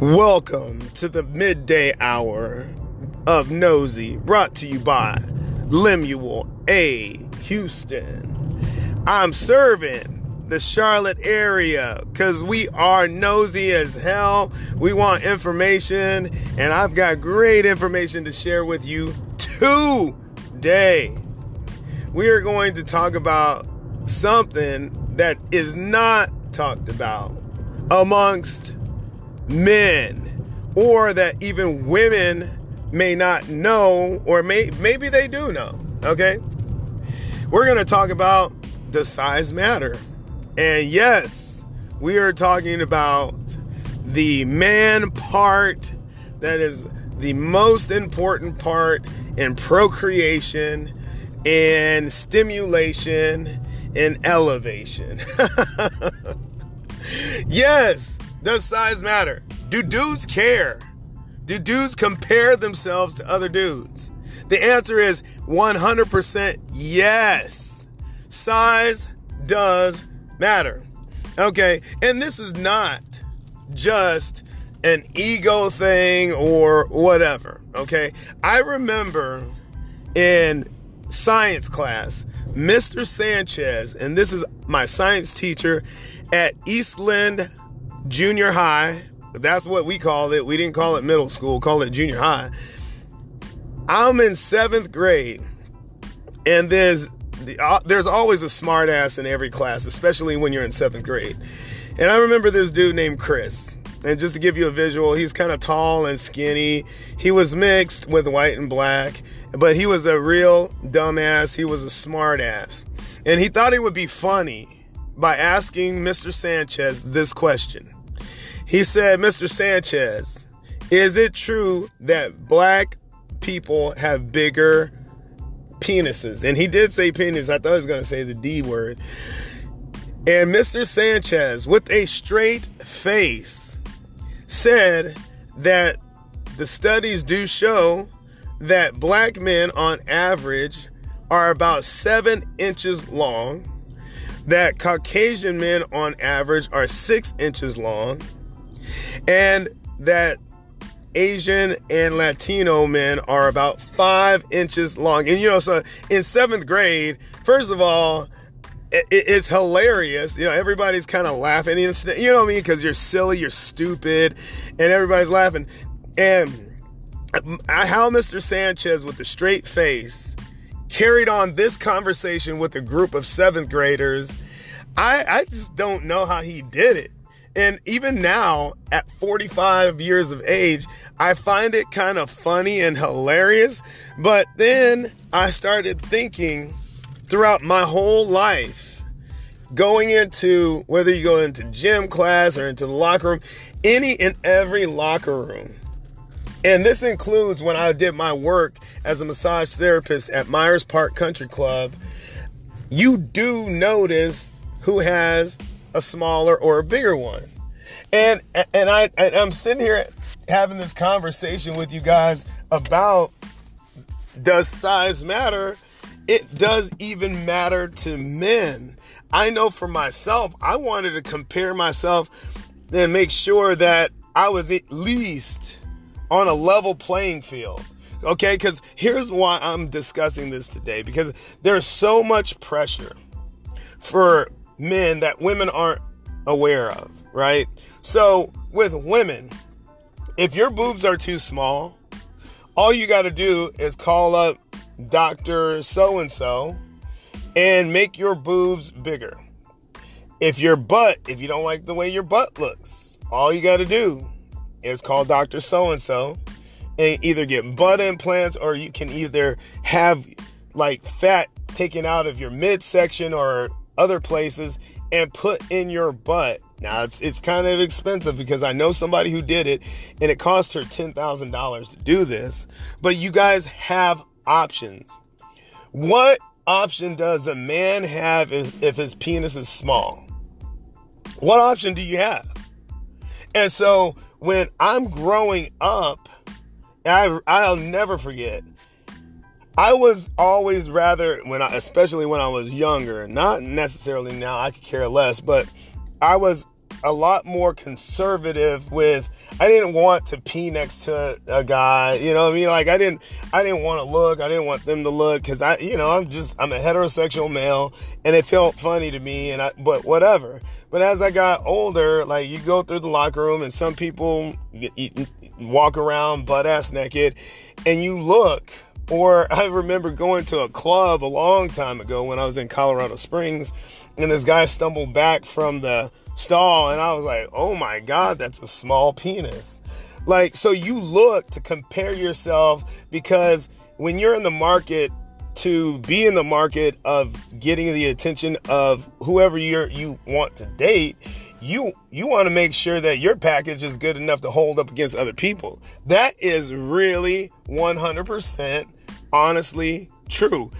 Welcome to the midday hour of Nosy, brought to you by Lemuel A. Houston. I'm serving the Charlotte area because we are nosy as hell. We want information, and I've got great information to share with you today. We are going to talk about something that is not talked about amongst men or that even women may not know or may maybe they do know okay? We're going to talk about does size matter. And yes we are talking about the man part that is the most important part in procreation and stimulation and elevation. Yes does size matter? Do dudes care? Do dudes compare themselves to other dudes? The answer is 100% yes. Size does matter. Okay, and this is not just an ego thing or whatever. Okay, I remember in science class, Mr. Sanchez, and this is my science teacher at Eastland junior high. That's what we called it. We didn't call it middle school, call it junior high. I'm in seventh grade, and there's uh, there's always a smartass in every class, especially when you're in seventh grade. And I remember this dude named Chris. And just to give you a visual, he's kind of tall and skinny. He was mixed with white and black, but he was a real dumbass. He was a smartass. And he thought it would be funny by asking Mr. Sanchez this question. He said, Mr. Sanchez, is it true that black people have bigger penises? And he did say penis. I thought he was going to say the D word. And Mr. Sanchez, with a straight face, said that the studies do show that black men on average are about seven inches long, that Caucasian men on average are six inches long, and that Asian and Latino men are about five inches long. And you know, so in seventh grade, first of all, it's hilarious. You know, everybody's kind of laughing. You know what I mean? Because you're silly, you're stupid, and everybody's laughing. And uh, how Mr. Sanchez, with a straight face, carried on this conversation with a group of seventh graders, I, I just don't know how he did it. And even now, at 45 years of age, I find it kind of funny and hilarious. But then I started thinking throughout my whole life, going into whether you go into gym class or into the locker room, any and every locker room. And this includes when I did my work as a massage therapist at Myers Park Country Club. You do notice who has a smaller or a bigger one. And and I and I'm sitting here having this conversation with you guys about does size matter? It does even matter to men. I know for myself, I wanted to compare myself and make sure that I was at least on a level playing field. Okay, because here's why I'm discussing this today because there's so much pressure for men that women aren't aware of, right? So, with women, if your boobs are too small, all you got to do is call up Dr. So and so and make your boobs bigger. If your butt, if you don't like the way your butt looks, all you got to do is called Dr. So and so and either get butt implants or you can either have like fat taken out of your midsection or other places and put in your butt. Now it's it's kind of expensive because I know somebody who did it and it cost her $10,000 to do this, but you guys have options. What option does a man have if, if his penis is small? What option do you have? And so when I'm growing up, I I'll never forget I was always rather when I, especially when I was younger, not necessarily now. I could care less, but I was a lot more conservative with I didn't want to pee next to a guy, you know I mean? Like I didn't I didn't want to look, I didn't want them to look cuz I you know, I'm just I'm a heterosexual male and it felt funny to me and I but whatever. But as I got older, like you go through the locker room and some people walk around butt ass naked and you look or I remember going to a club a long time ago when I was in Colorado Springs and this guy stumbled back from the stall and I was like, "Oh my god, that's a small penis." Like so you look to compare yourself because when you're in the market to be in the market of getting the attention of whoever you you want to date, you you want to make sure that your package is good enough to hold up against other people. That is really 100% honestly true.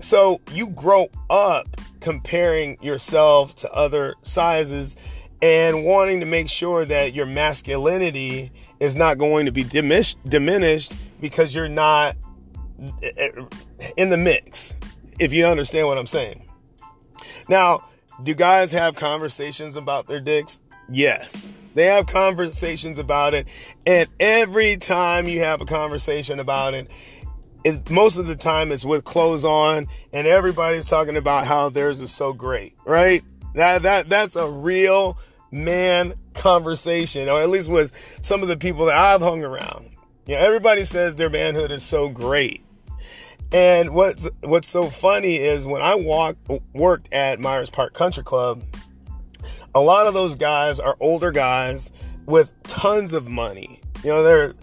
So you grow up comparing yourself to other sizes and wanting to make sure that your masculinity is not going to be diminished because you're not eh, eh, in the mix, if you understand what I'm saying. Now, do guys have conversations about their dicks? Yes. They have conversations about it. And every time you have a conversation about it, it, most of the time it's with clothes on and everybody's talking about how theirs is so great, right? That that that's a real man conversation, or at least with some of the people that I've hung around. Yeah, everybody says their manhood is so great. And what's what's so funny is when I walked worked at Myers Park Country Club, a lot of those guys are older guys with tons of money. You know, they're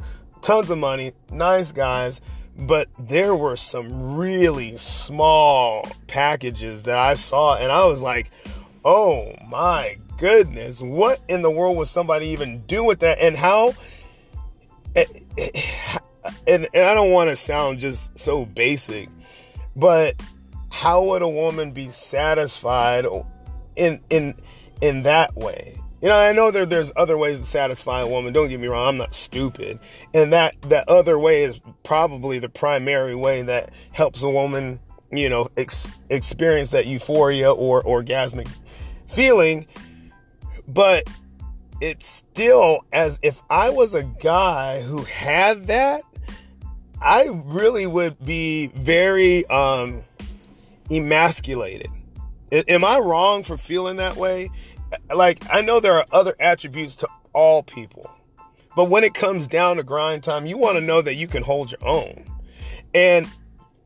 tons of money, nice guys but there were some really small packages that I saw, and I was like, oh my goodness, what in the world would somebody even do with that? And how, and, and, and I don't want to sound just so basic, but how would a woman be satisfied in in in that way? You know, I know there, there's other ways to satisfy a woman. Don't get me wrong, I'm not stupid. And that, that other way is probably the primary way that helps a woman, you know, ex- experience that euphoria or orgasmic feeling. But it's still as if I was a guy who had that, I really would be very um, emasculated. Am I wrong for feeling that way? Like I know there are other attributes to all people. But when it comes down to grind time, you want to know that you can hold your own. And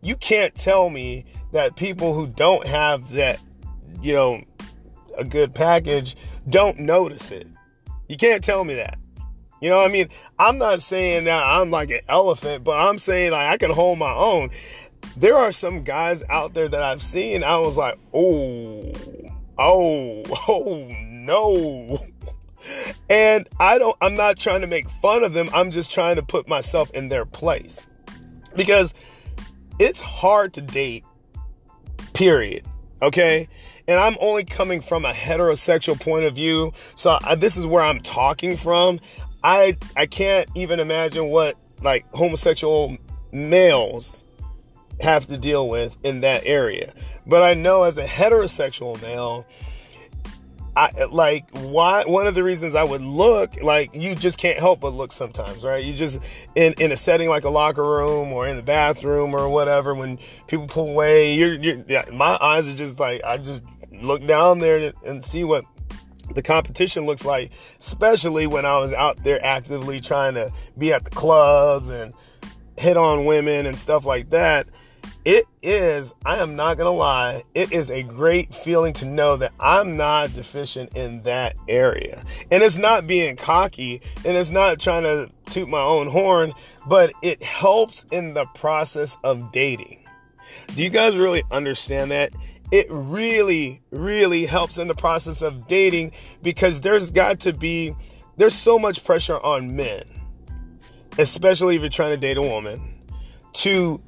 you can't tell me that people who don't have that, you know, a good package don't notice it. You can't tell me that. You know, I mean, I'm not saying that I'm like an elephant, but I'm saying like I can hold my own. There are some guys out there that I've seen. I was like, oh, oh, oh no. And I don't, I'm not trying to make fun of them. I'm just trying to put myself in their place because it's hard to date, period. Okay. And I'm only coming from a heterosexual point of view. So I, this is where I'm talking from. I, I can't even imagine what like homosexual males have to deal with in that area. But I know as a heterosexual male, I like why one of the reasons I would look like you just can't help but look sometimes, right? You just in in a setting like a locker room or in the bathroom or whatever when people pull away, you're, you're yeah, my eyes are just like I just look down there and see what the competition looks like, especially when I was out there actively trying to be at the clubs and hit on women and stuff like that it is, I am not going to lie, it is a great feeling to know that I'm not deficient in that area. And it's not being cocky and it's not trying to toot my own horn, but it helps in the process of dating. Do you guys really understand that? It really, really helps in the process of dating because there's got to be, there's so much pressure on men, especially if you're trying to date a woman, to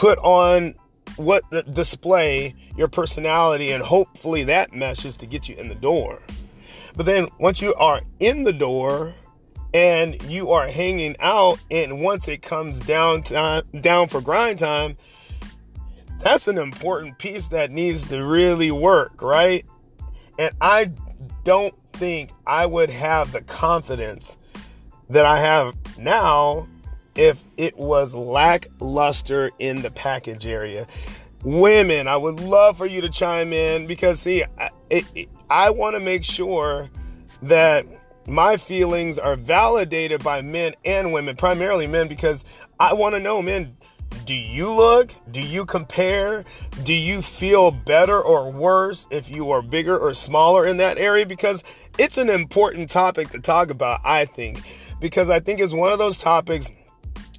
put on what display your personality and hopefully that meshes to get you in the door. But then once you are in the door and you are hanging out and once it comes down time down for grind time, that's an important piece that needs to really work, right? And I don't think I would have the confidence that I have now if it was lackluster in the package area. Women, I would love for you to chime in because, see, I, I want to make sure that my feelings are validated by men and women, primarily men, because I want to know, men, do you look? Do you compare? Do you feel better or worse if you are bigger or smaller in that area? Because it's an important topic to talk about, I think, because I think it's one of those topics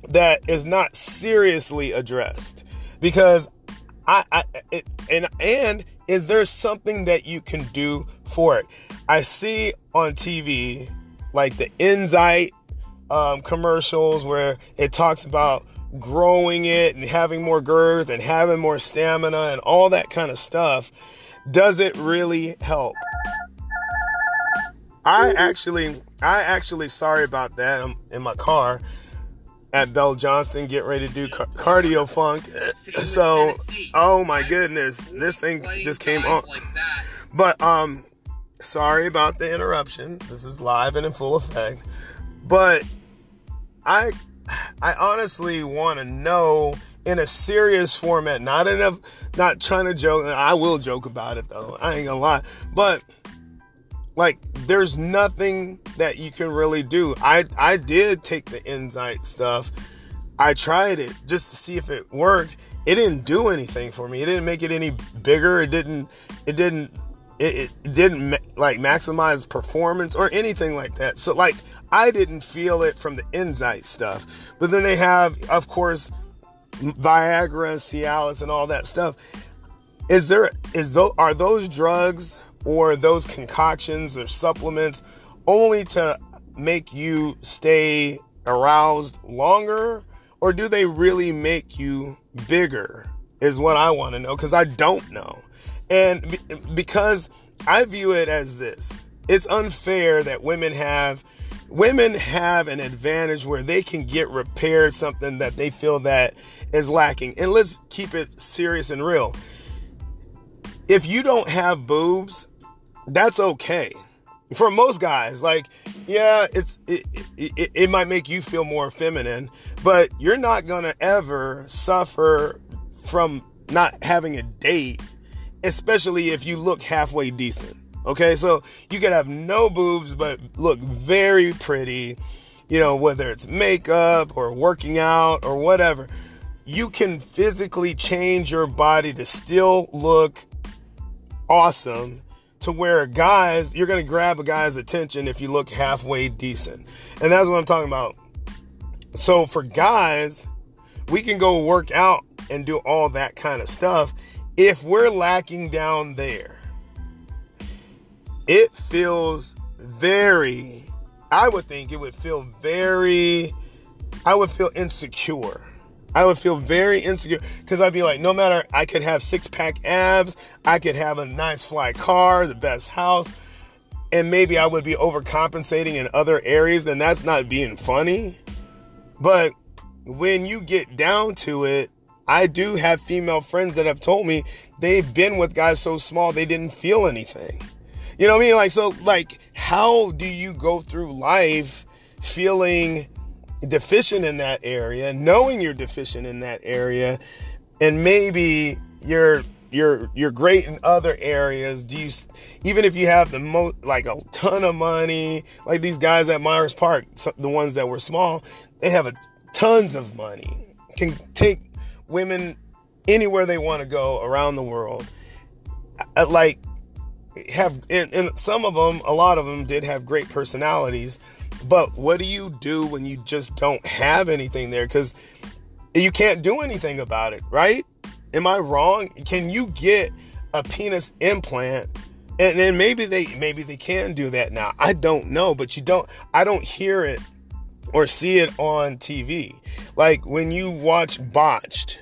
that is not seriously addressed. Because I, I it, and and is there something that you can do for it? I see on TV like the Enzyte um, commercials where it talks about growing it and having more girth and having more stamina and all that kind of stuff. Does it really help? I actually, I actually, sorry about that. I'm in my car at Bell Johnston, get ready to do car- cardio funk. So, oh my goodness, this thing just came on. But um, sorry about the interruption. This is live and in full effect. But I, I honestly want to know in a serious format, not enough, not trying to joke. I will joke about it though. I ain't gonna lie, but like there's nothing that you can really do. I I did take the Enzyte stuff. I tried it just to see if it worked. It didn't do anything for me. It didn't make it any bigger. It didn't it didn't it, didn't like maximize performance or anything like that. So like I didn't feel it from the Enzyte stuff. But then they have of course Viagra, Cialis and all that stuff. Is there is those are those drugs or those concoctions or supplements only to make you stay aroused longer or do they really make you bigger is what I want to know because I don't know. And because I view it as this. It's unfair that women have women have an advantage where they can get repaired something that they feel that is lacking. And let's keep it serious and real. If you don't have boobs, that's okay. For most guys like yeah it's it, it, it, might make you feel more feminine but you're not gonna ever suffer from not having a date especially if you look halfway decent okay? So you could have no boobs but look very pretty you know whether it's makeup or working out or whatever. You can physically change your body to still look awesome to where guys, you're going to grab a guy's attention if you look halfway decent. And that's what I'm talking about. So for guys, we can go work out and do all that kind of stuff. If we're lacking down there, it feels very, I would think it would feel very, I would feel insecure I would feel very insecure because I'd be like, no matter, I could have six pack abs, I could have a nice fly car, the best house, and maybe I would be overcompensating in other areas, and that's not being funny. But when you get down to it, I do have female friends that have told me they've been with guys so small they didn't feel anything. You know what I mean? Like, so, like, how do you go through life feeling deficient in that area, knowing you're deficient in that area, and maybe you're you're you're great in other areas. Do you even if you have the most like a ton of money, like these guys at Myers Park, the ones that were small, they have a tons of money, can take women anywhere they want to go around the world. Uh, like have and, and some of them, a lot of them did have great personalities but what do you do when you just don't have anything there? Because you can't do anything about it, right? Am I wrong? Can you get a penis implant? And then maybe they maybe they can do that now. I don't know, but you don't I don't hear it or see it on TV. Like when you watch Botched,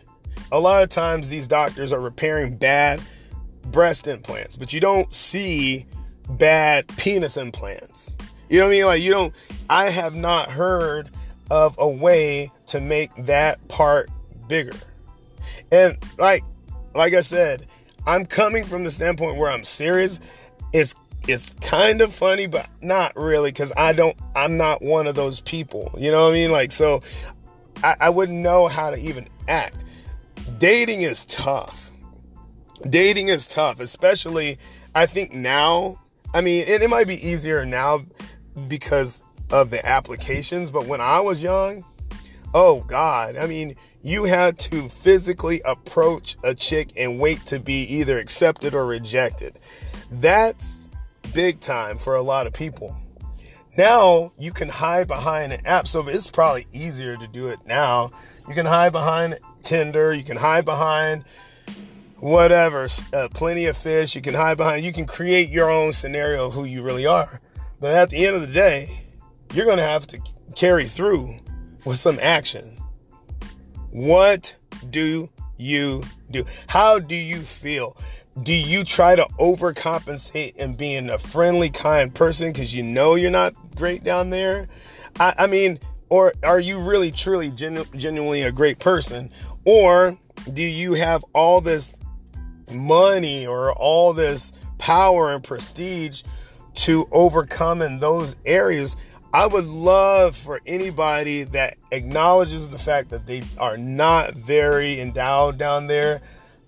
a lot of times these doctors are repairing bad breast implants, but you don't see bad penis implants. You know what I mean? Like you don't I have not heard of a way to make that part bigger. And like like I said, I'm coming from the standpoint where I'm serious it's it's kind of funny, but not really, because I don't I'm not one of those people. You know what I mean? Like so I, I wouldn't know how to even act. Dating is tough. Dating is tough, especially I think now. I mean, it, it might be easier now because of the applications, but when I was young, oh God, I mean, you had to physically approach a chick and wait to be either accepted or rejected. That's big time for a lot of people. Now you can hide behind an app, so it's probably easier to do it now. You can hide behind Tinder, you can hide behind whatever, uh, plenty of fish, you can hide behind, you can create your own scenario of who you really are. But at the end of the day, you're going to have to carry through with some action. What do you do? How do you feel? Do you try to overcompensate and being a friendly, kind person because you know you're not great down there? I, I mean, or are you really, truly, genu- genuinely a great person? Or do you have all this money or all this power and prestige to overcome in those areas I would love for anybody that acknowledges the fact that they are not very endowed down there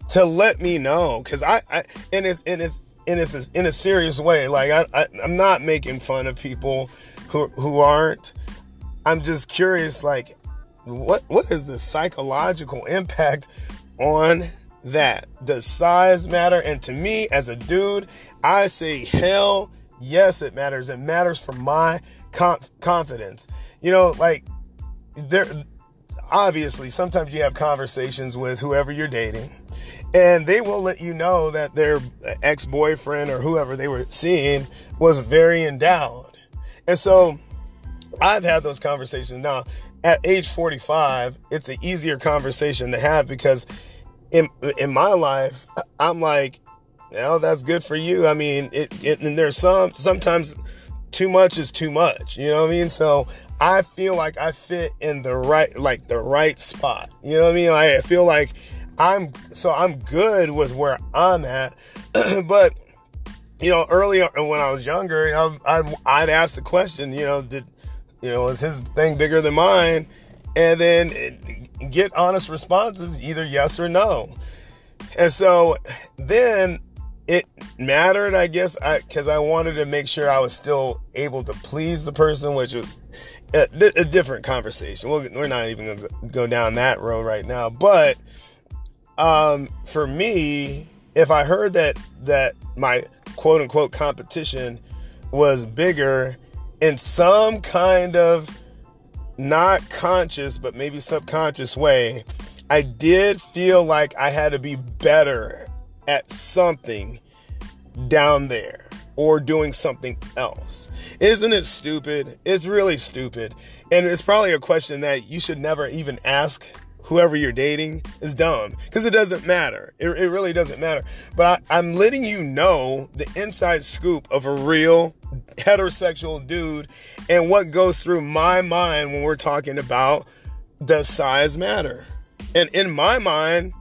to let me know because I, I and it's and it's and it's in a serious way. Like I, I I'm not making fun of people who who aren't. I'm just curious, like what what is the psychological impact on that? Does size matter? And to me, as a dude, I say hell yes, it matters. It matters for my conf- confidence. You know, like there obviously sometimes you have conversations with whoever you're dating and they will let you know that their ex-boyfriend or whoever they were seeing was very endowed. And so I've had those conversations now at age 45, it's an easier conversation to have because in in my life, I'm like, well, that's good for you. I mean, it, it and there's some sometimes too much is too much. You know what I mean? So I feel like I fit in the right, like the right spot. You know what I mean? I feel like I'm, so I'm good with where I'm at. but, you know, earlier when I was younger, I, would ask the question, you know, did, you know, is his thing bigger than mine? And then get honest responses, either yes or no. And so then it mattered, I guess, because I, I, wanted to make sure I was still able to please the person, which was a, a different conversation. we we are not even going to go down that road right now. But um, for me, if I heard that that my quote unquote competition was bigger in some kind of not conscious but maybe subconscious way, I did feel like I had to be better at something down there or doing something else. Isn't it stupid? It's really stupid. And it's probably a question that you should never even ask whoever you're dating is dumb because it doesn't matter. It, it, really doesn't matter. But I, I'm letting you know the inside scoop of a real heterosexual dude and what goes through my mind when we're talking about does size matter? And in my mind,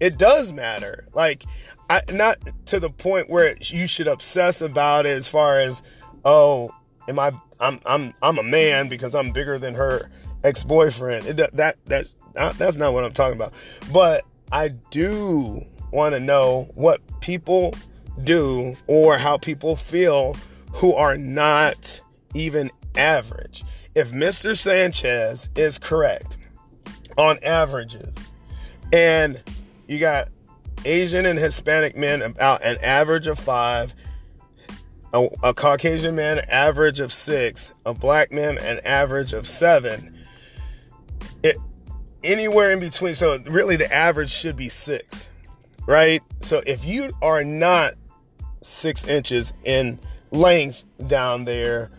it does matter. Like, I, not to the point where you should obsess about it as far as, oh, am I? I'm I'm I'm a man because I'm bigger than her ex-boyfriend. It, that that that's not what I'm talking about. But I do want to know what people do or how people feel who are not even average. If Mr. Sanchez is correct on averages, and you got Asian and Hispanic men about an average of five, a, a, Caucasian man average of six, a black man an average of seven. It anywhere in between. So really, the average should be six, right? So if you are not six inches in length down there,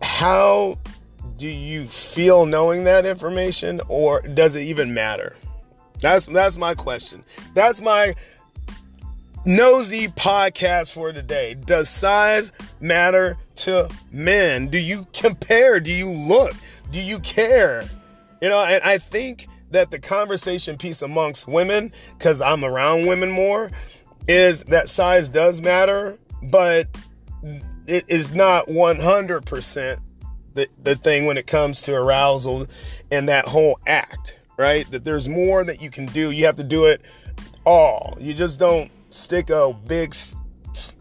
how do you feel knowing that information, or does it even matter? That's that's my question. That's my nosy podcast for today. Does size matter to men? Do you compare? Do you look? Do you care? You know, and I think that the conversation piece amongst women, because I'm around women more, is that size does matter, but it is not 100% the, the thing when it comes to arousal and that whole act, right? That there's more that you can do. You have to do it all. You just don't stick a big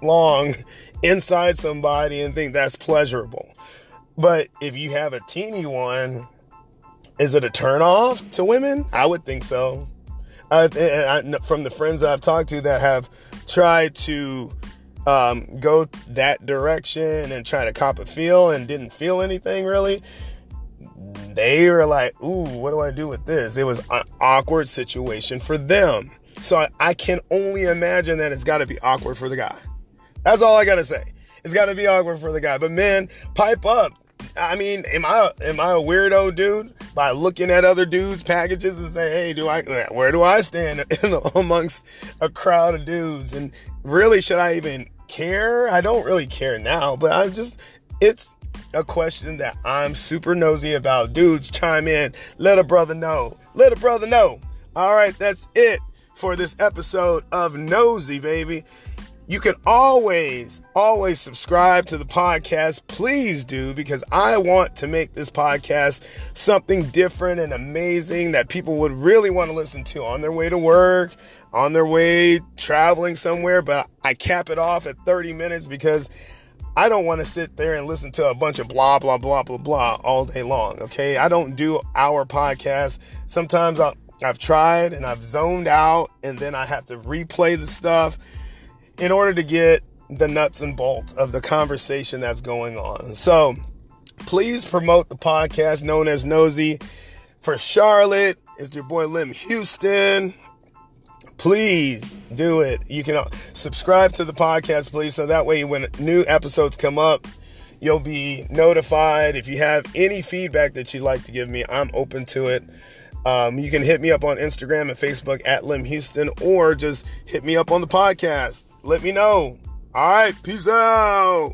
long inside somebody and think that's pleasurable. But if you have a teeny one, is it a turnoff to women? I would think so. I, I, from the friends that I've talked to that have tried to um, go that direction and try to cop a feel and didn't feel anything really, they were like, "Ooh, what do I do with this?" It was an awkward situation for them. So I, I can only imagine that it's got to be awkward for the guy. That's all I gotta say. It's got to be awkward for the guy. But man, pipe up. I mean, am I am I a weirdo dude by looking at other dudes' packages and say, "Hey, do I where do I stand amongst a crowd of dudes?" And really, should I even care? I don't really care now, but I'm just it's a question that I'm super nosy about. Dudes, chime in. Let a brother know. Let a brother know. All right, that's it for this episode of Nosy, baby. You can always, always subscribe to the podcast. Please do, because I want to make this podcast something different and amazing that people would really want to listen to on their way to work, on their way traveling somewhere. But I cap it off at 30 minutes because I don't want to sit there and listen to a bunch of blah, blah, blah, blah, blah all day long. Okay. I don't do our podcast. Sometimes i have tried and I've zoned out and then I have to replay the stuff in order to get the nuts and bolts of the conversation that's going on. So please promote the podcast known as Nosy for Charlotte. It's your boy Lem Houston. Please do it. You can uh, subscribe to the podcast, please, so that way when new episodes come up, you'll be notified. If you have any feedback that you'd like to give me, I'm open to it. Um, you can hit me up on Instagram and Facebook at Lem Houston, or just hit me up on the podcast. Let me know. All right, peace out.